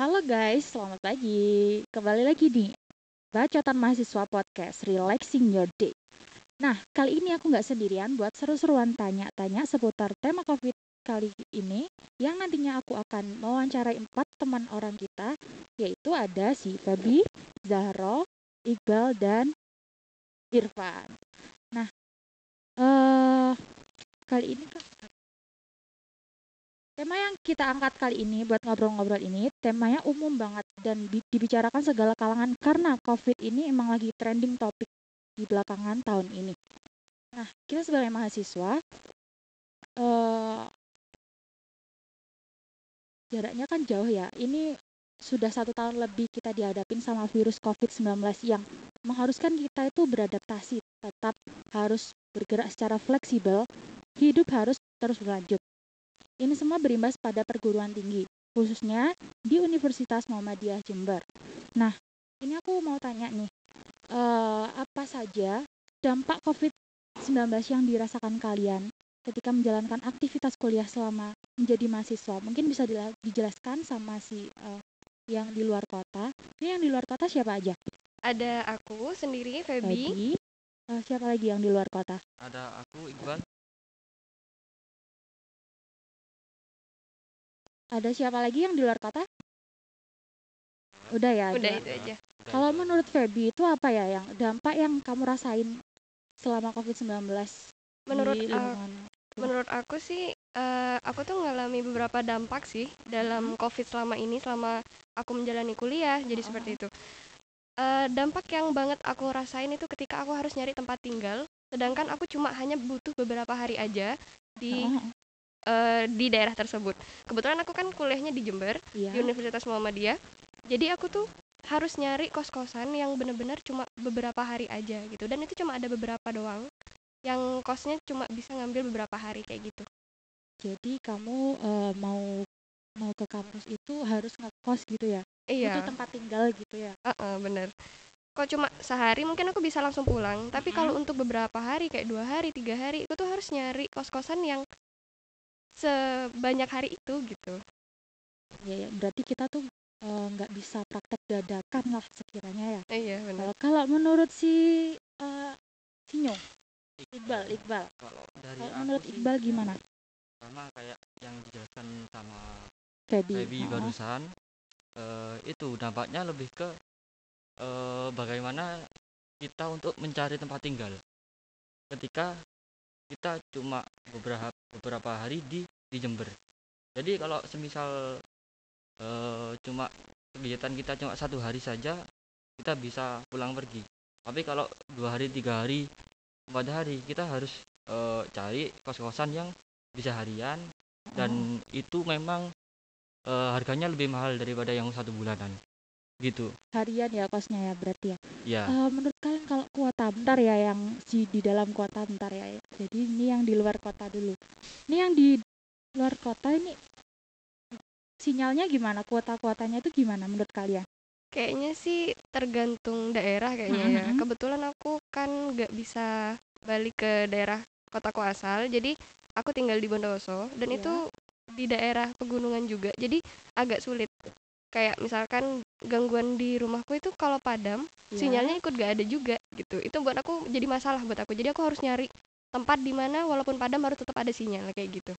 Halo guys, selamat pagi. Kembali lagi nih, Bacotan Mahasiswa Podcast, Relaxing Your Day. Nah, kali ini aku nggak sendirian buat seru-seruan tanya-tanya seputar tema COVID kali ini yang nantinya aku akan mewawancarai empat teman orang kita, yaitu ada si Febi, Zahro, Iqbal, dan Irfan. Nah, eh kali ini kan Tema yang kita angkat kali ini buat ngobrol-ngobrol ini, temanya umum banget dan bi- dibicarakan segala kalangan karena COVID ini emang lagi trending topik di belakangan tahun ini. Nah, kita sebagai mahasiswa, eh jaraknya kan jauh ya. Ini sudah satu tahun lebih kita dihadapin sama virus COVID-19 yang mengharuskan kita itu beradaptasi, tetap harus bergerak secara fleksibel, hidup harus terus berlanjut. Ini semua berimbas pada perguruan tinggi, khususnya di Universitas Muhammadiyah Jember. Nah, ini aku mau tanya nih, eh, apa saja dampak COVID-19 yang dirasakan kalian ketika menjalankan aktivitas kuliah selama menjadi mahasiswa? Mungkin bisa dijelaskan sama si eh, yang di luar kota. Ini yang di luar kota siapa aja? Ada aku sendiri, Feby. Feby. Eh, siapa lagi yang di luar kota? Ada aku Iqbal. Ada siapa lagi yang di luar kota? Udah ya. Udah itu aja. Kalau menurut Feby itu apa ya yang dampak yang kamu rasain selama COVID-19 Menurut di menurut aku sih eh, aku tuh ngalami beberapa dampak sih dalam COVID selama ini selama aku menjalani kuliah jadi seperti itu. Eh, dampak yang banget aku rasain itu ketika aku harus nyari tempat tinggal sedangkan aku cuma hanya butuh beberapa hari aja di Eh, di daerah tersebut. Kebetulan aku kan kuliahnya di Jember Iya. di Universitas Muhammadiyah. Jadi aku tuh harus nyari kos-kosan yang bener-bener cuma beberapa hari aja gitu. Dan itu cuma ada beberapa doang yang kosnya cuma bisa ngambil beberapa hari kayak gitu. Jadi kamu eh, mau mau ke kampus itu harus ngekos gitu ya? Iya, Itu tempat tinggal gitu ya? heeh, bener. Kalau cuma sehari mungkin aku bisa langsung pulang. Tapi kalau untuk beberapa hari kayak dua hari, tiga hari, itu tuh harus nyari kos-kosan yang sebanyak hari itu gitu. Ya, ya. Berarti kita tuh eh, nggak bisa praktek dadakan lah sekiranya ya. Iya bener. Kalau kalau menurut si eh, Sinyo, Iqbal, Iqbal. Kalau dari Kalau menurut sih, Iqbal gimana? sama kayak yang dijelaskan sama Feby. Feby barusan eh, itu dampaknya lebih ke eh, bagaimana kita untuk mencari tempat tinggal ketika kita cuma beberapa beberapa hari di di Jember. Jadi kalau semisal eh, cuma kegiatan kita cuma satu hari saja kita bisa pulang pergi. Tapi kalau dua hari tiga hari empat hari kita harus eh, cari kos-kosan yang bisa harian dan itu memang eh, harganya lebih mahal daripada yang satu bulanan gitu harian ya kosnya ya berarti ya. ya Eh, menurut kalian kalau kuota bentar ya yang si di dalam kota bentar ya. Jadi ini yang di luar kota dulu. Ini yang di luar kota ini sinyalnya gimana? Kuota-kuotanya itu gimana menurut kalian? Kayaknya sih tergantung daerah kayaknya ya. Mhm. Kebetulan aku kan nggak bisa balik ke daerah kotaku asal, jadi aku tinggal di Bondowoso dan Iya. itu di daerah pegunungan juga, jadi agak sulit. Kayak misalkan gangguan di rumahku itu kalau padam, Ya. sinyalnya ikut gak ada juga gitu. Itu buat aku jadi masalah buat aku. Jadi aku harus nyari tempat di mana walaupun padam harus tetap ada sinyal kayak gitu.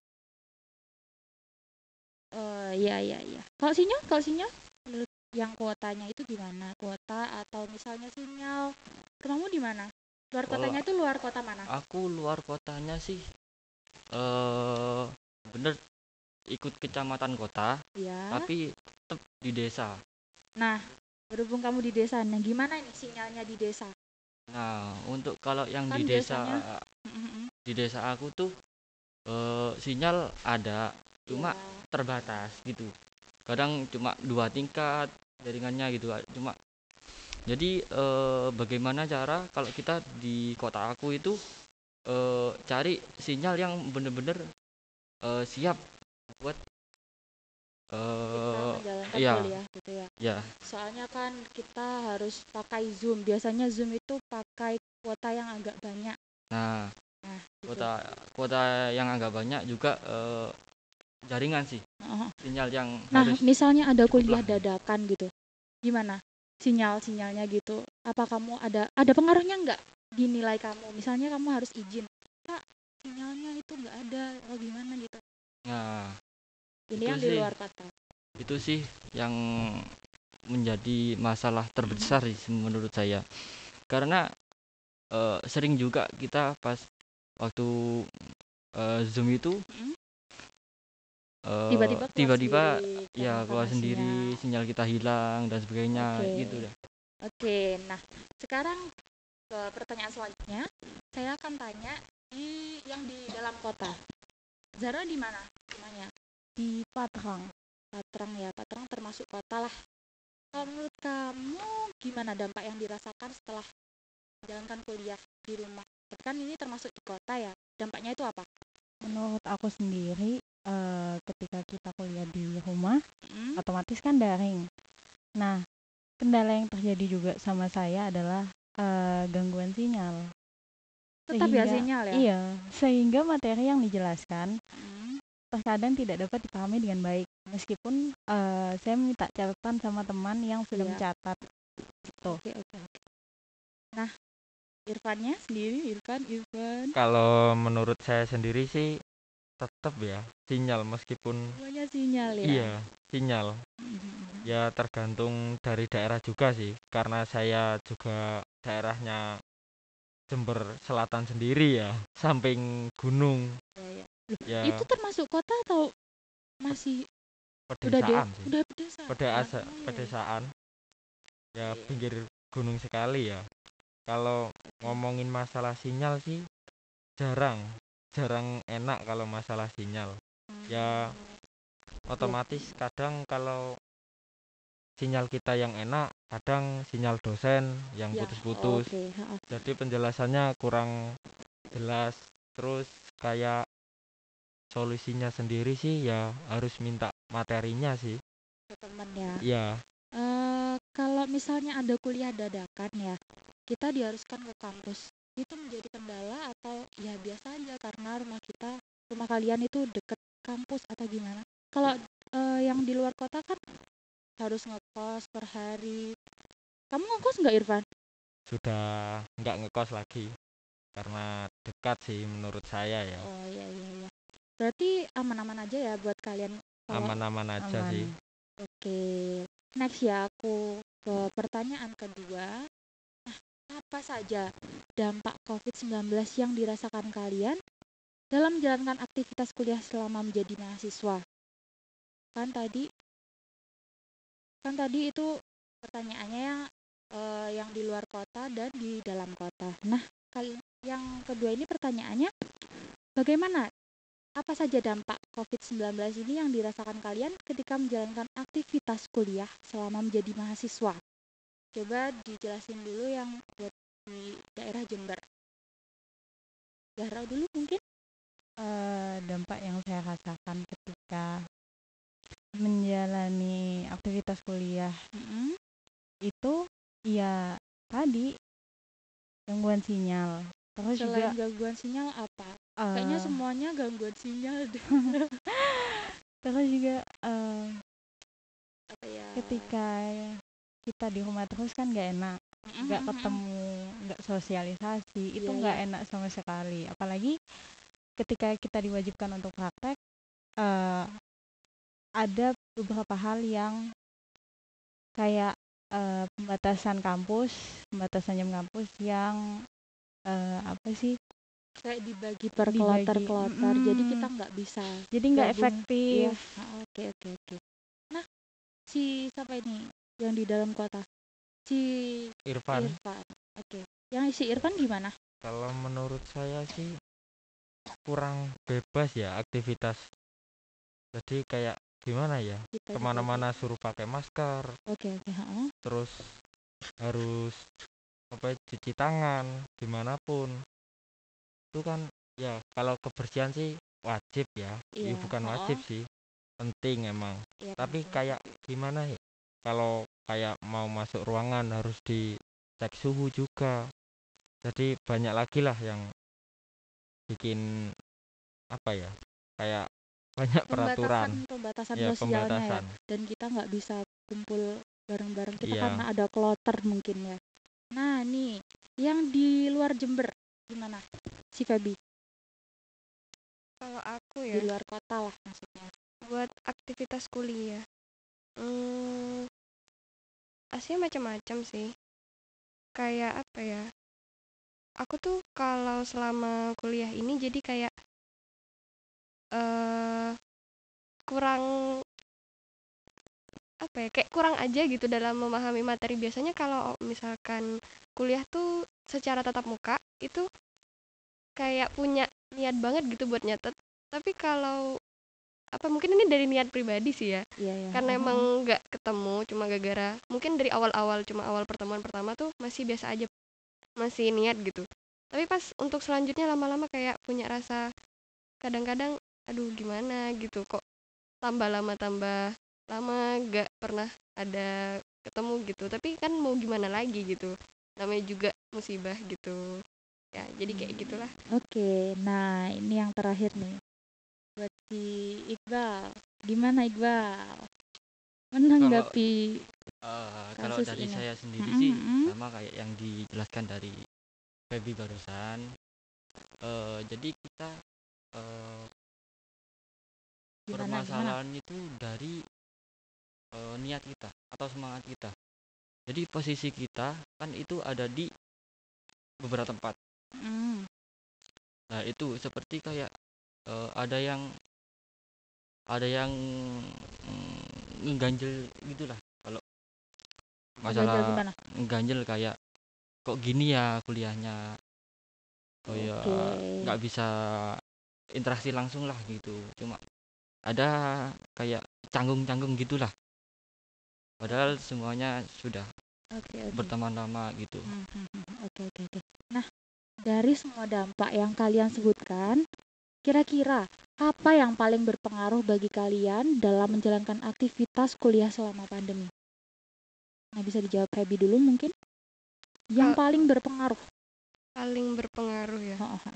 Eh, iya iya iya. Kalau sinyal, kalau sinyal menurut yang kuotanya itu gimana? Kuota atau misalnya sinyal rumahmu di mana? Luar kotanya itu luar kota mana? aku luar kotanya sih eh bener ikut kecamatan kota Iya. tapi tetap di desa Nah, berhubung kamu di desa, nah gimana ini sinyalnya di desa? nah untuk kalau yang Kan di desa biasanya- Mm-mm. di desa aku tuh eh sinyal ada cuma Ya. terbatas gitu kadang cuma dua tingkat jaringannya gitu cuma jadi eh, bagaimana cara kalau kita di kota aku itu eh, cari sinyal yang bener-bener eh, siap buat eh menjalankan iya. kuliah gitu ya. ya Soalnya kan kita harus pakai Zoom. Biasanya Zoom itu pakai kuota yang agak banyak. nah Nah, gitu. kuota kuota yang agak banyak juga eh, jaringan sih Heeh. sinyal yang Nah, harus misalnya ada kuliah lah. dadakan gitu, gimana sinyal-sinyalnya gitu? Apa kamu ada ada pengaruhnya nggak di nilai kamu? Misalnya kamu harus izin, Kak, sinyalnya itu nggak ada, atau gimana gitu. nah Ini Itu yang di sih. luar kota. itu sih yang menjadi masalah terbesar sih menurut saya karena eh, sering juga kita pas waktu eh, zoom itu Mm. eh, Tiba-tiba keluar tiba-tiba ya keluar sendiri sinyal kita hilang dan sebagainya Oke. gitu dah Oke, nah sekarang ke pertanyaan selanjutnya, saya akan tanya di yang di dalam kota. Zara di mana rumahnya? Di Patrang Patrang ya, Patrang termasuk kota lah. Kalau menurut kamu gimana dampak yang dirasakan setelah menjalankan kuliah di rumah? Kan ini termasuk di kota ya. Dampaknya itu apa? menurut aku sendiri eh, ketika kita kuliah di rumah Hmm? otomatis kan daring nah kendala yang terjadi juga sama saya adalah eh, gangguan sinyal Tetap ya Sehingga- sinyal ya. iya sehingga materi yang dijelaskan Hmm, terkadang tidak dapat dipahami dengan baik meskipun eh, saya minta catatan sama teman yang sudah Iya. mencatat gitu Oke oke oke. Nah, Irfannya sendiri, Irfan, Irfan. Kalau menurut saya sendiri sih tetap ya sinyal meskipun Semuanya sinyal ya. iya sinyal Mhm. ya tergantung dari daerah juga sih karena saya juga daerahnya Jember Selatan sendiri ya samping gunung Ya, ya. Ya. Itu termasuk kota atau masih udah pedesaan sih. Udah pedesaan? pedesa Oh, iya, pedesaan. Ya pinggir gunung sekali ya. Kalau ngomongin masalah sinyal sih jarang. Jarang enak kalau masalah sinyal. Ya otomatis kadang kalau sinyal kita yang enak kadang sinyal dosen yang Ya, putus-putus. Oke, ha-ha. jadi penjelasannya kurang jelas. Terus kayak solusinya sendiri sih ya harus minta materinya sih ke teman ya. ya Eh, kalau misalnya ada kuliah dadakan ya, kita diharuskan ke kampus. Itu menjadi kendala atau ya biasa aja karena rumah kita, rumah kalian itu deket kampus atau gimana? Kalau eh, yang di luar kota kan harus ngekos per hari. Kamu ngekos nggak Irfan? sudah nggak ngekos lagi karena dekat sih menurut saya ya Oh iya iya iya. Berarti aman-aman aja ya buat kalian. Aman-aman aja Aman. sih Oke, next ya aku ke pertanyaan kedua. Nah, apa saja dampak COVID-19 yang dirasakan kalian dalam menjalankan aktivitas kuliah selama menjadi mahasiswa? Kan tadi kan tadi itu pertanyaannya yang eh, yang di luar kota dan di dalam kota. Nah, kali yang kedua ini pertanyaannya bagaimana apa saja dampak COVID-19 ini yang dirasakan kalian ketika menjalankan aktivitas kuliah selama menjadi mahasiswa? Coba dijelasin dulu yang buat di daerah Jember. Zahra dulu mungkin? Eh, dampak yang saya rasakan ketika menjalani aktivitas kuliah Mm-mm. itu ya tadi gangguan sinyal terus Selain juga gangguan sinyal apa? Kayaknya eh, semuanya gangguan sinyal deh. terus juga eh, apa ya? ketika kita di rumah terus kan nggak enak nggak ketemu nggak sosialisasi itu Iya, nggak iya. enak sama sekali apalagi ketika kita diwajibkan untuk praktek eh, ada beberapa hal yang kayak eh, pembatasan kampus pembatasan jam kampus yang eh, apa sih Kayak dibagi per Dibagi, kloter-kloter. Jadi kita nggak bisa. jadi nggak Gabung, efektif Ah, Oke oke oke. Nah, si siapa ini yang di dalam kota? Si Irfan Irfan. Oke. Yang si Irfan gimana? kalau menurut saya sih kurang bebas ya aktivitas jadi kayak gimana ya Kita ke mana-mana suruh pakai masker. Oke oke. ha-ha. terus harus apa ya, cuci tangan di mana pun itu kan ya kalau kebersihan sih wajib ya. Iya, ya bukan oh. wajib sih penting emang. Iya, tapi betul. kayak gimana ya kalau kayak mau masuk ruangan harus dicek suhu juga. Jadi banyak lagi lah yang bikin apa ya kayak banyak peraturan. Pembatasan pembatasan ya sosialnya ya. pembatasan. Dan kita nggak bisa kumpul bareng-bareng. Kita Iya. karena ada kloter mungkin ya. Nah nih yang di luar Jember gimana si Feby Kalau aku di ya luar kota lah maksudnya buat aktivitas kuliah. Hmm, aslinya macam-macam sih. Kayak apa ya? Aku tuh kalau selama kuliah ini jadi kayak eh kurang apa ya? Kayak kurang aja gitu dalam memahami materi. Biasanya kalau misalkan kuliah tuh secara tatap muka itu kayak punya niat banget gitu buat nyatet. Tapi kalau apa mungkin ini dari niat pribadi sih ya. Iya ya karena emang nggak ketemu cuma gara-gara mungkin dari awal-awal cuma awal pertemuan pertama tuh masih biasa aja masih niat gitu. Tapi pas untuk selanjutnya lama-lama kayak punya rasa kadang-kadang aduh gimana gitu kok tambah lama tambah lama nggak pernah ada ketemu gitu. Tapi kan mau gimana lagi gitu namanya juga musibah gitu ya jadi kayak gitulah Oke, nah ini yang terakhir nih buat si Iqbal. Gimana Iqbal? Menanggapi Eh, kalau Kasus dari ini. saya sendiri Mm-mm, sih mm-mm. sama kayak yang dijelaskan dari Feby barusan Eh, jadi kita eh, gimana gimana? permasalahan itu dari eh, niat kita atau semangat kita jadi posisi kita kan itu ada di beberapa tempat. Mm, nah itu seperti kayak eh, ada yang ada yang mm, ngeganjel gitulah. Kalau masalah gimana? ngeganjel kayak kok gini ya kuliahnya? Oh ya nggak bisa interaksi langsung lah gitu. Cuma ada kayak canggung-canggung gitulah padahal semuanya sudah Oke, oke. berteman lama gitu Hmm, hmm, hmm. Oke, oke, oke. Nah, dari semua dampak yang kalian sebutkan, kira-kira apa yang paling berpengaruh bagi kalian dalam menjalankan aktivitas kuliah selama pandemi? Nah, bisa dijawab Feby dulu mungkin. Yang Kal- paling berpengaruh. paling berpengaruh ya Oh, oh.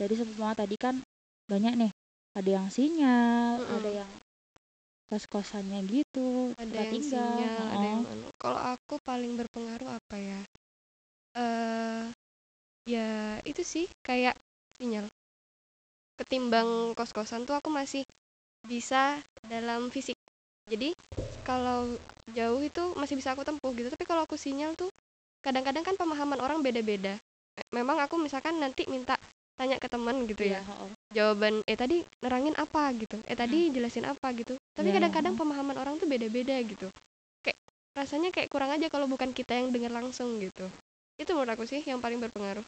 Dari semua tadi kan banyak nih. Ada yang sinyal, Mm-mm. ada yang kos-kosannya gitu, ada yang tinggal. sinyal ada oh. yang anu. kalau aku paling berpengaruh apa ya eh ya itu sih kayak sinyal ketimbang kos-kosan tuh aku masih bisa dalam fisik jadi kalau jauh itu masih bisa aku tempuh gitu tapi kalau aku sinyal tuh kadang-kadang kan pemahaman orang beda-beda Me- memang aku misalkan nanti minta tanya ke teman gitu Iya, ya oh, oh. jawaban eh tadi nerangin apa gitu eh tadi jelasin apa gitu tapi Iya, kadang-kadang iya. pemahaman orang tuh beda-beda gitu kayak rasanya kayak kurang aja kalau bukan kita yang dengar langsung gitu itu menurut aku sih yang paling berpengaruh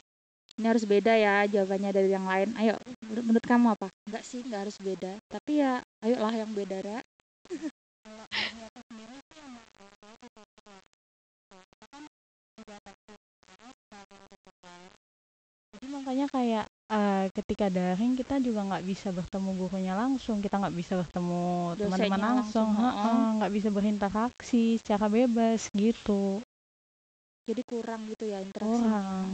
Ini harus beda ya jawabannya dari yang lain. Ayo, menurut, menurut kamu apa? Enggak sih, enggak harus beda. Tapi ya, ayolah yang beda, Ra. Jadi makanya kayak ketika daring kita juga nggak bisa bertemu gurunya langsung, kita nggak bisa bertemu teman-teman langsung, nggak bisa berinteraksi secara bebas gitu. Jadi kurang gitu ya interaksi. Kurang.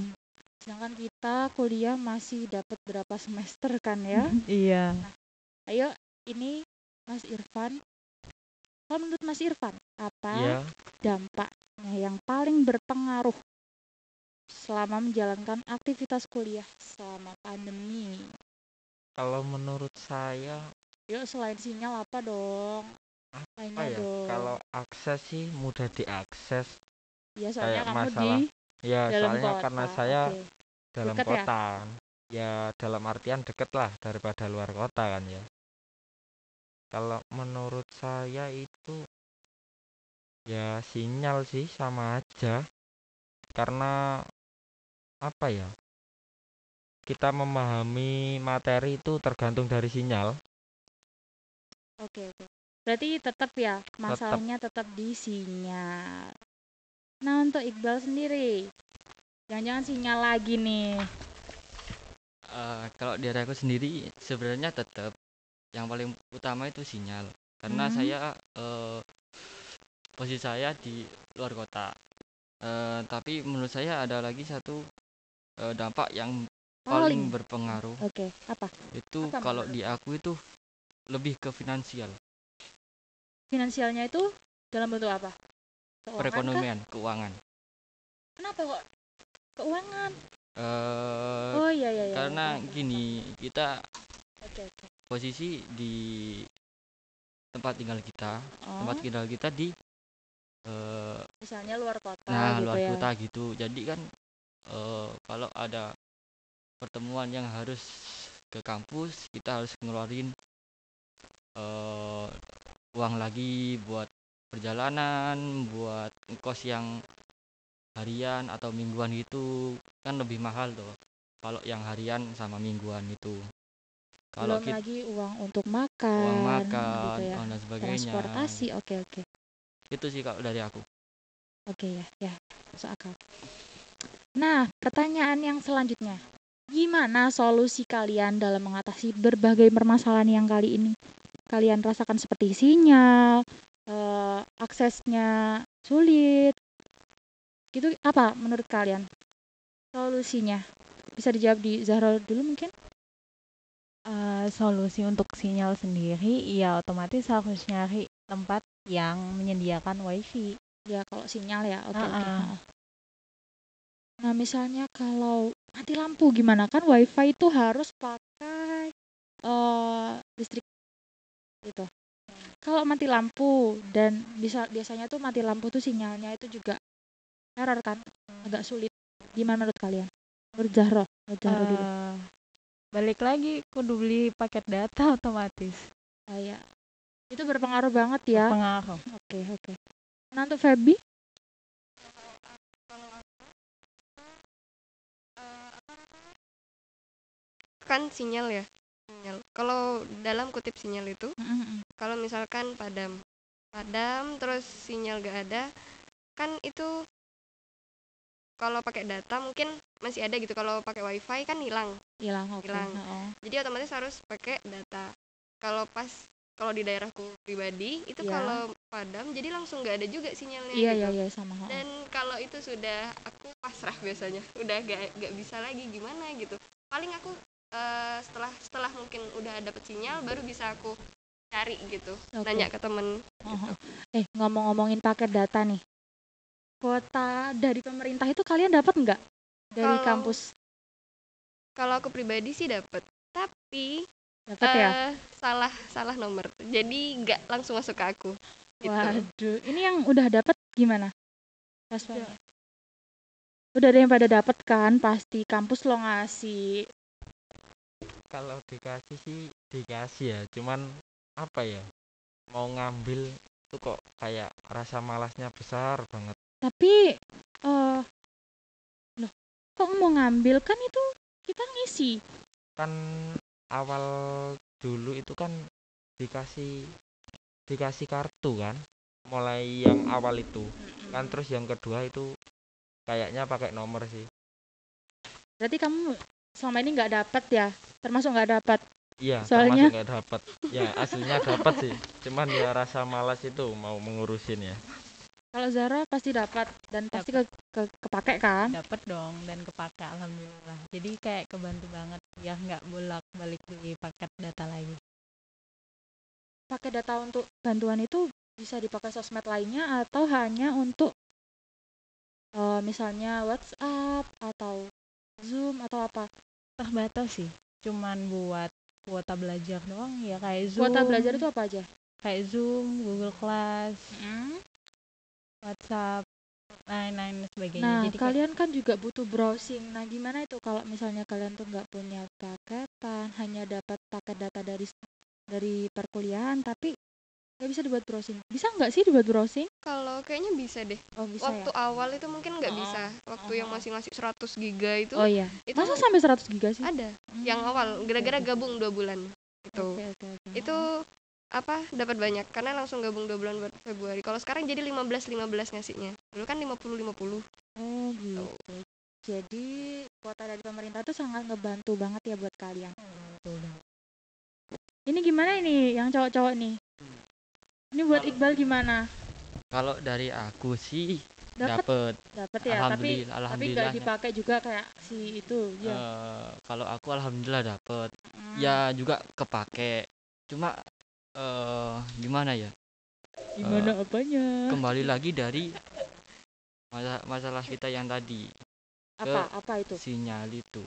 Sedangkan kita kuliah masih dapat berapa semester kan ya? Iya. Ayo, ini Mas Irfan. Kalau menurut Mas Irfan, apa ya dampaknya yang paling berpengaruh selama menjalankan aktivitas kuliah selama pandemi? kalau menurut saya Yuk selain sinyal apa dong? apa Lainnya ya dong. kalau akses sih mudah diakses ya soalnya kayak kamu masalah di ya dalam soalnya kota. karena saya Oke. dalam Deket ya? kota ya? dalam artian deket lah daripada luar kota kan ya kalau menurut saya itu ya sinyal sih sama aja karena apa ya kita memahami materi itu tergantung dari sinyal Oke, oke. Berarti tetap ya, masalahnya tetap di sinyal. Nah, untuk Iqbal sendiri, jangan-jangan sinyal lagi nih. Eh, kalau dari aku sendiri sebenarnya tetap yang paling utama itu sinyal karena Hmm. saya eh, posisi saya di luar kota Eh, tapi menurut saya ada lagi satu eh, dampak yang paling Paling. berpengaruh Oke, apa? itu Apa kalau di aku itu lebih ke finansial Finansialnya itu dalam bentuk apa? Keuangan kah? perekonomian keuangan Kenapa kok keuangan? eh Oh iya iya iya. karena oke, oke, gini kita Oke oke. posisi di tempat tinggal kita Oh, tempat tinggal kita di eh, misalnya luar kota nah gitu luar ya. kota gitu jadi kan eh, kalau ada pertemuan yang harus ke kampus kita harus ngeluarin eh, uang lagi buat perjalanan buat kos yang harian atau mingguan gitu kan lebih mahal tuh kalau yang harian sama mingguan itu kalau Belum kita lagi uang untuk makan, uang makan gitu ya. uang dan sebagainya Transportasi, oke oke. itu sih kalau dari aku Oke ya, ya, masuk akal. Nah, pertanyaan yang selanjutnya. Gimana solusi kalian dalam mengatasi berbagai permasalahan yang kali ini kalian rasakan seperti sinyal, eh, aksesnya sulit. Gitu apa menurut kalian? Solusinya? Bisa dijawab di Zahra dulu mungkin? Eh, solusi untuk sinyal sendiri ya otomatis harus nyari tempat yang menyediakan wifi Ya, kalau sinyal ya. Oke, oke. Ah, ah. heeh. Nah, misalnya kalau mati lampu gimana kan WiFi itu harus pakai eh listrik gitu. Kalau mati lampu dan bisa biasanya tuh mati lampu tuh sinyalnya itu juga error kan, agak sulit. Gimana menurut kalian? Menurut Zahro, menurut Zahro dulu. Eh, balik lagi kudu beli paket data otomatis Kayak itu berpengaruh banget ya. pengaruh Oke, oke. Nah, untuk Feby, kan sinyal ya sinyal kalau dalam kutip sinyal itu Mm-mm. kalau misalkan padam padam terus sinyal gak ada kan itu kalau pakai data mungkin masih ada gitu kalau pakai wifi kan hilang hilang, oke. Hilang. heeh. jadi otomatis harus pakai data kalau pas kalau di daerahku pribadi itu Iya. kalau padam jadi langsung nggak ada juga sinyalnya Iya, gitu. iya, iya sama. dan kalau itu sudah aku pasrah biasanya udah gak gak bisa lagi gimana gitu paling aku eh, setelah setelah mungkin udah dapet sinyal baru bisa aku cari gitu Oke. nanya ke temen Oh, Eh, ngomong-ngomongin paket data nih. Kuota dari pemerintah itu kalian dapat nggak? Dari Kalau- kampus kalau aku pribadi sih dapet tapi dapat ya? eh, salah salah nomor jadi nggak langsung masuk ke aku gitu Waduh, ini yang udah dapat gimana? Responnya? Udah ada yang pada dapat kan? Pasti kampus lo ngasih. Kalau dikasih sih dikasih ya cuman apa ya mau ngambil tuh kok kayak rasa malasnya besar banget. Tapi eh loh, kok mau ngambil? Kan itu kita ngisi. kan awal dulu itu kan dikasih dikasih kartu kan mulai yang awal itu. Kan terus yang kedua itu kayaknya pakai nomor sih. Berarti kamu selama ini nggak dapat ya? Termasuk nggak dapat. iya Soalnya- nggak dapat ya aslinya dapat sih cuman ya rasa malas itu mau mengurusin ya Kalau Zara pasti dapat dan pasti ke, ke kepake kan? dapat dong dan kepake alhamdulillah jadi kayak kebantu banget ya nggak bolak balik beli paket data lagi pakai data untuk bantuan itu bisa dipakai sosmed lainnya atau hanya untuk eh, misalnya WhatsApp atau Zoom atau apa? terbatas sih cuman buat kuota belajar doang ya kayak zoom Kuota belajar itu apa aja? kayak zoom google class Hmm. whatsapp lain-lain sebagainya Nah, jadi kayak kalian kan juga butuh browsing. Nah, gimana itu kalau misalnya kalian tuh nggak punya paketan, hanya dapat paket data dari dari perkuliahan, tapi nggak bisa dibuat browsing. Bisa nggak sih dibuat browsing? kalau kayaknya bisa deh Oh, bisa waktu ya. awal itu mungkin nggak Oh, bisa waktu oh, yang oh. masih ngasih 100 giga itu Oh iya. itu Masa sampai 100 giga sih? ada yang Hmm, awal oke, gara-gara gabung dua bulan gitu Oke, oke, oke. itu apa dapat banyak karena langsung gabung dua bulan buat Februari kalau sekarang jadi 15 15 ngasihnya dulu kan 50 50 Oh gitu. Jadi kuota dari pemerintah itu sangat ngebantu banget ya buat kalian. Betul banget. Ini gimana ini yang cowok-cowok nih? Ini buat Kalau- Iqbal gimana? kalau dari aku sih Dapat dapat ya, tapi alhamdulillah tapi nggak dipakai juga kayak si itu ya. Eh, kalau aku alhamdulillah dapat Hmm. ya juga kepake cuma eh gimana ya Gimana apanya? kembali lagi dari masa- masalah kita yang tadi Apa apa itu? sinyal itu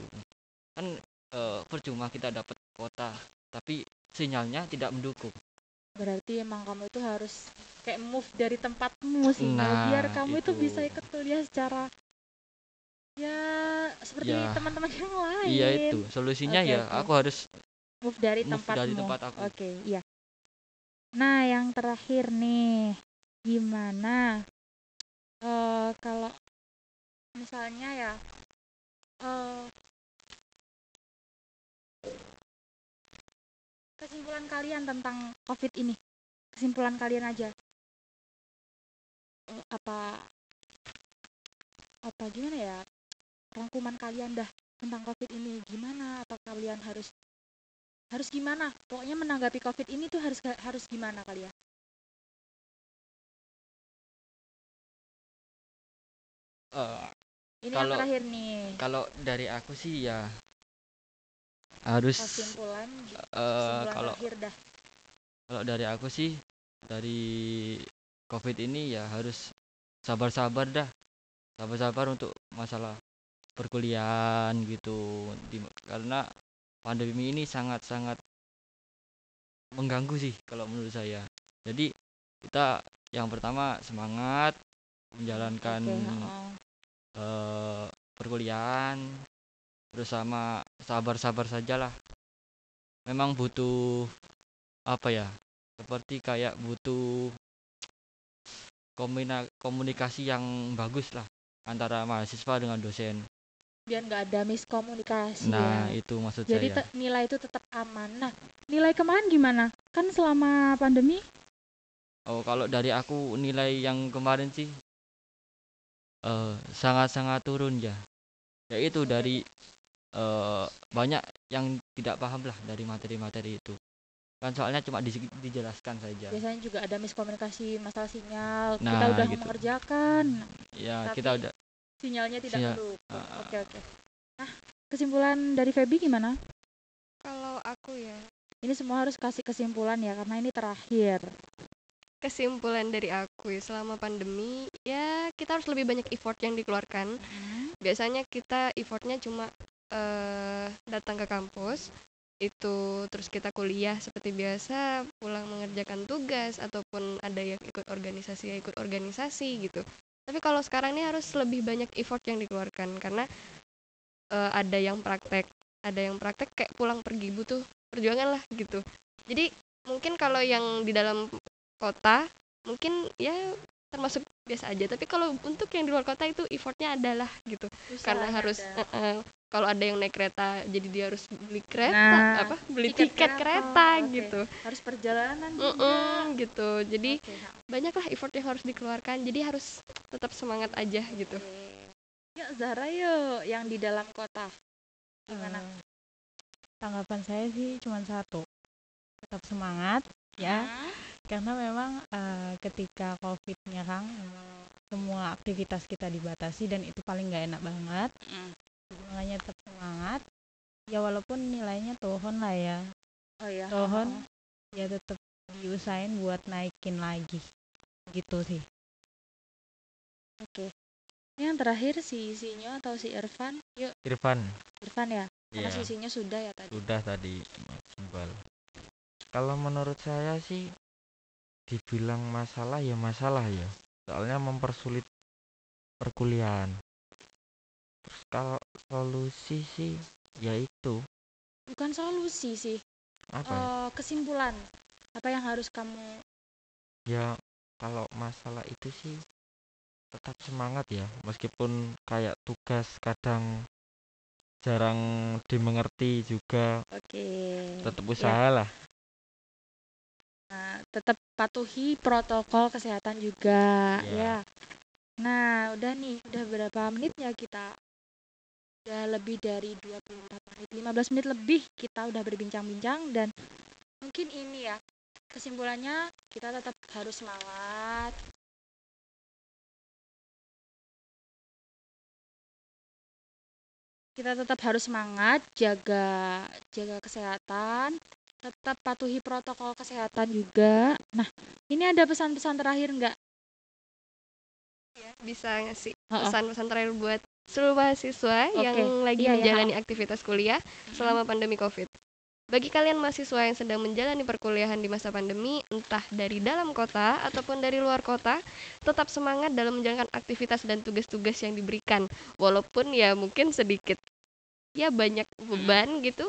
kan eh, percuma kita dapat kuota tapi sinyalnya tidak mendukung Berarti emang kamu itu harus kayak move dari tempatmu sih Nah, biar kamu itu itu. bisa ikut kuliah secara ya seperti Ya. teman-teman yang lain. iya itu solusinya Oke, ya oke. aku harus Move dari Move tempatmu. dari tempat aku. Oke, iya. Nah, yang terakhir nih, gimana eh kalau misalnya ya eh kesimpulan kalian tentang COVID ini? Kesimpulan kalian aja. Eh, apa apa gimana ya? Rangkuman kalian dah tentang COVID ini gimana? Apa kalian harus harus gimana? Pokoknya menanggapi COVID ini tuh harus harus gimana kalian? eh, Ini Kalau- yang terakhir nih. kalau dari aku sih ya harus Kesimpulan kesimpulan kalau dah. kalau dari aku sih dari covid ini ya harus sabar-sabar dah sabar-sabar untuk masalah perkuliahan gitu Di- karena pandemi ini sangat-sangat mengganggu sih kalau menurut saya jadi kita yang pertama semangat menjalankan Oke, heeh. eh, perkuliahan bersama sabar-sabar sajalah memang butuh apa ya seperti kayak butuh komunikasi yang bagus lah antara mahasiswa dengan dosen biar nggak ada miskomunikasi nah ya. itu maksud Jadi saya te- nilai itu tetap aman. Nah, nilai kemarin gimana? Kan selama pandemi oh kalau dari aku nilai yang kemarin sih eh, sangat-sangat turun ya yaitu dari eh, banyak yang tidak paham lah dari materi-materi itu kan soalnya cuma di- dijelaskan saja biasanya juga ada miskomunikasi masalah sinyal. kita Nah, udah gitu. mengerjakan, ya Tapi- kita udah sinyalnya tidak Sinyal. mendukung. Ah. Oke, oke. Nah, kesimpulan dari Feby gimana? Kalau aku ya, Ini semua harus kasih kesimpulan ya karena ini terakhir. kesimpulan dari aku ya, selama pandemi ya kita harus lebih banyak effort yang dikeluarkan. Biasanya kita effortnya cuma eh, datang ke kampus itu terus kita kuliah seperti biasa pulang mengerjakan tugas ataupun ada yang ikut organisasi ya ikut organisasi gitu. Tapi kalau sekarang ini harus lebih banyak effort yang dikeluarkan karena eh, ada yang praktek ada yang praktek kayak pulang pergi butuh perjuangan lah gitu. Jadi mungkin kalau yang di dalam kota mungkin ya termasuk biasa aja. Tapi kalau untuk yang di luar kota itu effortnya adalah gitu. Karena Usahanya harus ada. eh, eh, kalau ada yang naik kereta jadi dia harus beli kereta Nah, apa beli tiket tiket, kereta, kereta, oke. gitu harus perjalanan juga. Mm-mm, gitu jadi Oke, nah, banyaklah effort yang harus dikeluarkan jadi harus tetap semangat aja gitu oke. Yuk Zahra yuk yang di dalam kota. Gimana? Eh, tanggapan saya sih cuma satu tetap semangat ya Hah? karena memang eh, ketika covid nyerang memang semua aktivitas kita dibatasi dan itu paling nggak enak banget Mm. Makanya tetap semangat ya walaupun nilainya turun lah ya Oh ya. turun ya tetap diusahain buat naikin lagi gitu sih Oke. Ini Yang terakhir si Sinyo atau si Irfan? Yuk, Irfan Irfan ya. Karena ya si Sinyo sudah ya tadi. sudah tadi Mas Iqbal. kalau menurut saya sih dibilang masalah ya masalah ya soalnya mempersulit perkuliahan kalau solusi sih ya itu Bukan solusi sih. apa ya? Eh, kesimpulan. Apa yang harus kamu ya kalau masalah itu sih tetap semangat ya meskipun kayak tugas kadang jarang dimengerti juga Oke. tetap Ya, usaha lah nah, tetap patuhi protokol kesehatan juga Ya. ya. Nah, udah nih, udah berapa menit ya kita? Udah lebih dari 24 menit, 15 menit lebih kita udah berbincang-bincang dan mungkin ini ya kesimpulannya kita tetap harus semangat. Kita tetap harus semangat, jaga jaga kesehatan, tetap patuhi protokol kesehatan juga. Nah, ini ada pesan-pesan terakhir nggak? bisa ngasih pesan-pesan terakhir buat seluruh mahasiswa Oke. yang lagi Iya, iya, menjalani aktivitas kuliah selama pandemi COVID. Bagi kalian mahasiswa yang sedang menjalani perkuliahan di masa pandemi, entah dari dalam kota ataupun dari luar kota, tetap semangat dalam menjalankan aktivitas dan tugas-tugas yang diberikan. Walaupun ya mungkin sedikit ya banyak beban gitu.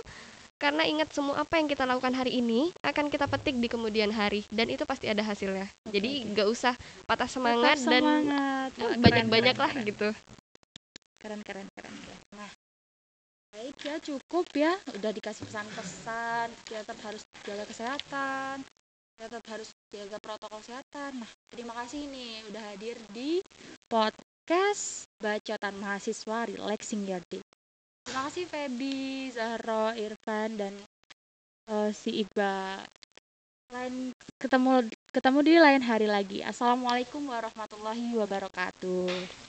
Karena ingat semua apa yang kita lakukan hari ini akan kita petik di kemudian hari dan itu pasti ada hasilnya. Jadi gak usah patah semangat dan semangat. Wah, keren, banyak-banyak lah gitu. Keren keren keren. Keren. nah baik ya cukup ya. Udah dikasih pesan-pesan kita tetap harus jaga kesehatan kita tetap harus jaga protokol kesehatan. Nah terima kasih nih udah hadir di podcast bacotan mahasiswa relaxing your day. Terima kasih Feby Zahro Irfan dan eh, si Iqbal. Lain ketemu ketemu di lain hari lagi. Assalamualaikum warahmatullahi wabarakatuh